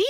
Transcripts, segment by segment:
be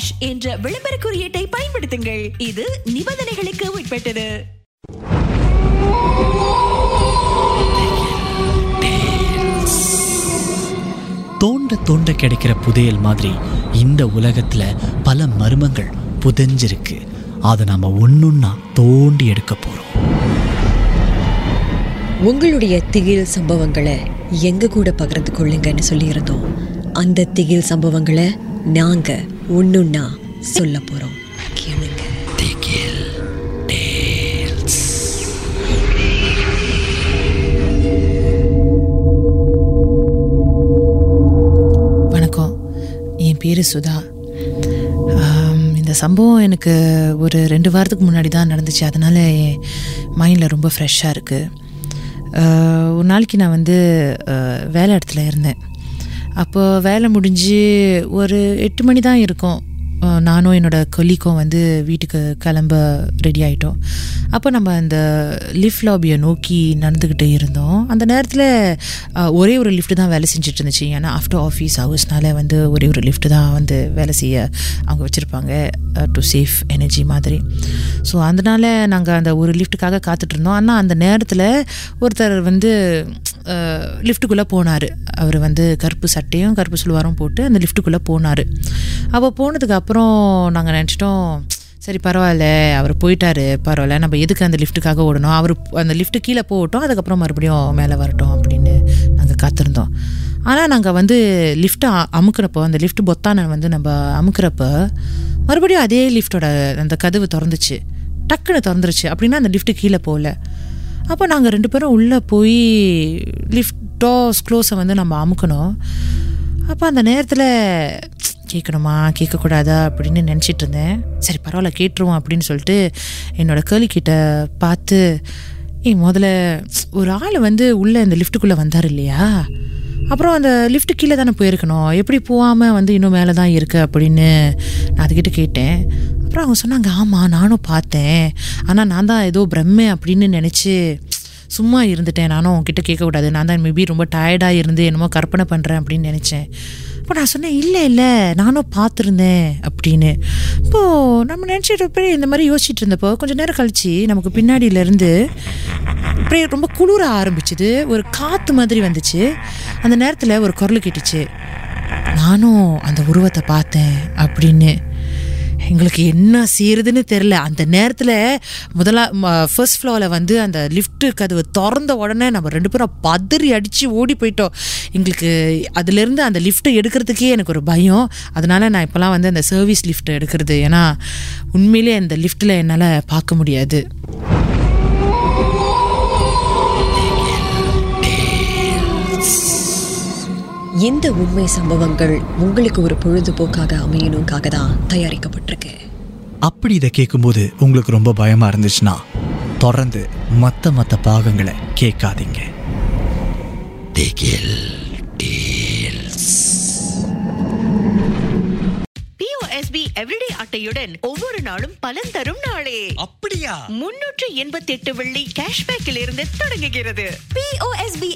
என்ற விளம்பர குறியீட்டை பயன்படுத்துங்கள். இது நிபந்தனைகளுக்கு உட்பட்டது. தோண்ட தோண்ட கிடைக்கிற புதையல் மாதிரி இந்த உலகத்துல பல மர்மங்கள் புதைஞ்சிருக்கு. அதை நாம ஒன்னொன்னா தோண்டி எடுக்க போறோம். உங்களுடைய திகில் சம்பவங்களை எங்க கூட பகிர்ந்து கொள்ளுங்கன்னு சொல்லியிருந்தோம். அந்த திகில் சம்பவங்களை நாங்க ஒண்ணுன்னா சொல்ல போறோம். கேளுங்க. வணக்கம். என் பேர் சுதா. இந்த சம்பவம் எனக்கு ஒரு ரெண்டு வாரத்துக்கு முன்னாடி தான் நடந்துச்சு. அதனால் என் மைண்டில் ரொம்ப ஃப்ரெஷ்ஷாக இருக்குது ஒரு நாளைக்கு நான் வந்து வேலை இடத்துல இருந்தேன். அப்போ வேலை முடிஞ்சு ஒரு எட்டு மணி தான் இருக்கும். நானும் என்னோடய கொல்லிக்கும் வந்து வீட்டுக்கு கிளம்ப ரெடி ஆகிட்டோம் அப்போ நம்ம அந்த லிஃப்ட் லாபியை நோக்கி நடந்துக்கிட்டு இருந்தோம். அந்த நேரத்தில் ஒரே ஒரு லிஃப்ட்டு தான் வேலை செஞ்சுட்டு இருந்துச்சு. ஏன்னா ஆஃப்டர் ஆஃபீஸ் ஹவர்ஸ்னால வந்து ஒரே ஒரு லிஃப்ட் தான் வந்து வேலை செய்ய அவங்க வச்சுருப்பாங்க. டு சேஃப் எனர்ஜி மாதிரி. ஸோ அதனால நாங்கள் அந்த ஒரு லிஃப்ட்டுக்காக காத்துட்ருந்தோம் ஆனால் அந்த நேரத்தில் ஒருத்தர் வந்து லிஃப்ட்டுக்குள்ளே போனார். அவர் வந்து கருப்பு சட்டையும் கருப்பு சுழுவாரும் போட்டு அந்த லிஃப்ட்டுக்குள்ளே போனார். அப்போ போனதுக்கு அப்புறம் நாங்கள் நினச்சிட்டோம் சரி பரவாயில்ல அவர் போயிட்டாரு பரவாயில்ல நம்ம எதுக்கு அந்த லிஃப்ட்டுக்காக ஓடணும்? அவர் அந்த லிஃப்ட்டு கீழே போகட்டும் அதுக்கப்புறம் மறுபடியும் மேலே வரட்டும் அப்படின்னு நாங்கள் காத்திருந்தோம். ஆனால் நாங்கள் வந்து லிஃப்ட்டை அமுக்கிறப்போ அந்த லிஃப்ட் பொத்தானை வந்து நம்ம அமுக்கிறப்போ மறுபடியும் அதே லிஃப்ட்டோட அந்த கதவு திறந்துச்சு. டக்குன்னு திறந்துருச்சு. அப்படின்னா அந்த லிஃப்ட்டு கீழே போகல. அப்போ நாங்கள் ரெண்டு பேரும் உள்ளே போய் லிஃப்ட் டோர்ஸ் க்ளோஸை வந்து நம்ம அமுக்கணும். அப்போ அந்த நேரத்தில் கேட்கணுமா கேட்கக்கூடாதா அப்படின்னு நினச்சிட்டு இருந்தேன். சரி பரவாயில்ல கேட்டுருவோம் அப்படின்னு சொல்லிட்டு என்னோடய கேள்விக்கிட்ட பார்த்து ஏய் முதல்ல ஒரு ஆள் வந்து உள்ளே இந்த லிஃப்ட்டுக்குள்ளே வந்தார் இல்லையா? அப்புறம் அந்த லிஃப்ட்டு கீழே தானே போயிருக்கணும்? எப்படி போகாமல் வந்து இன்னும் மேலே தான் இருக்குது அப்படின்னு நான் அதுக்கிட்ட கேட்டேன். அப்புறம் அவங்க சொன்னாங்க ஆமாம் நானும் பார்த்தேன். ஆனால் நான் தான் ஏதோ பிரம்மை அப்படின்னு நினச்சி சும்மா இருந்துட்டேன். நானும் அவங்ககிட்ட கேட்கக்கூடாது. நான் தான் மேபி ரொம்ப டயர்டாக இருந்து என்னமோ கற்பனை பண்ணுறேன் அப்படின்னு நினச்சேன். அப்போ நான் சொன்னேன் இல்லை இல்லை நானும் பார்த்துருந்தேன் அப்படின்னு. இப்போது நம்ம நினச்சிட்டு போய் இந்த மாதிரி யோசிச்சுட்டு இருந்தப்போ கொஞ்சம் நேரம் கழிச்சு நமக்கு பின்னாடியிலேருந்து அப்படியே ரொம்ப குளிர ஆரம்பிச்சுது. ஒரு காற்று மாதிரி வந்துச்சு. அந்த நேரத்தில் ஒரு குரல் கேட்டுச்சு. நானும் அந்த உருவத்தை பார்த்தேன் அப்படின்னு. எங்களுக்கு என்ன செய்யறதுன்னு தெரில அந்த நேரத்தில் முதலா ஃபர்ஸ்ட் ஃப்ளோரில் வந்து அந்த லிஃப்ட் கதவு திறந்த உடனே நம்ம ரெண்டு பேரும் பதறி அடித்து ஓடி போயிட்டோம். எங்களுக்கு அதுலேருந்து அந்த லிஃப்ட்டை எடுக்கிறதுக்கே எனக்கு ஒரு பயம். அதனால் நான் இப்போலாம் வந்து அந்த சர்வீஸ் லிஃப்ட் எடுக்கிறது. ஏன்னா உண்மையிலே அந்த லிஃப்ட்டில் என்னால் பார்க்க முடியாது. இந்த உண்மை சம்பவங்கள் உங்களுக்கு ஒரு பொழுதுபோக்காக அமையணுக்காக தான் தயாரிக்கப்பட்டிருக்கு. அப்படி இதை கேட்கும்போது உங்களுக்கு ரொம்ப பயமா இருந்துச்சுன்னா தொடர்ந்து மற்ற மற்ற பாகங்களை கேட்காதீங்க. பிஓஎஸ்பி எவ்ரிடே அட்டையுடன் ஒவ்வொரு நாளும் பலன் தரும் நாளே. அப்படியா? முன்னூற்று எண்பத்தி எட்டு வெள்ளி கேஷ்பேக்கில் இருந்து தொடங்குகிறது. பிஓஎஸ்பி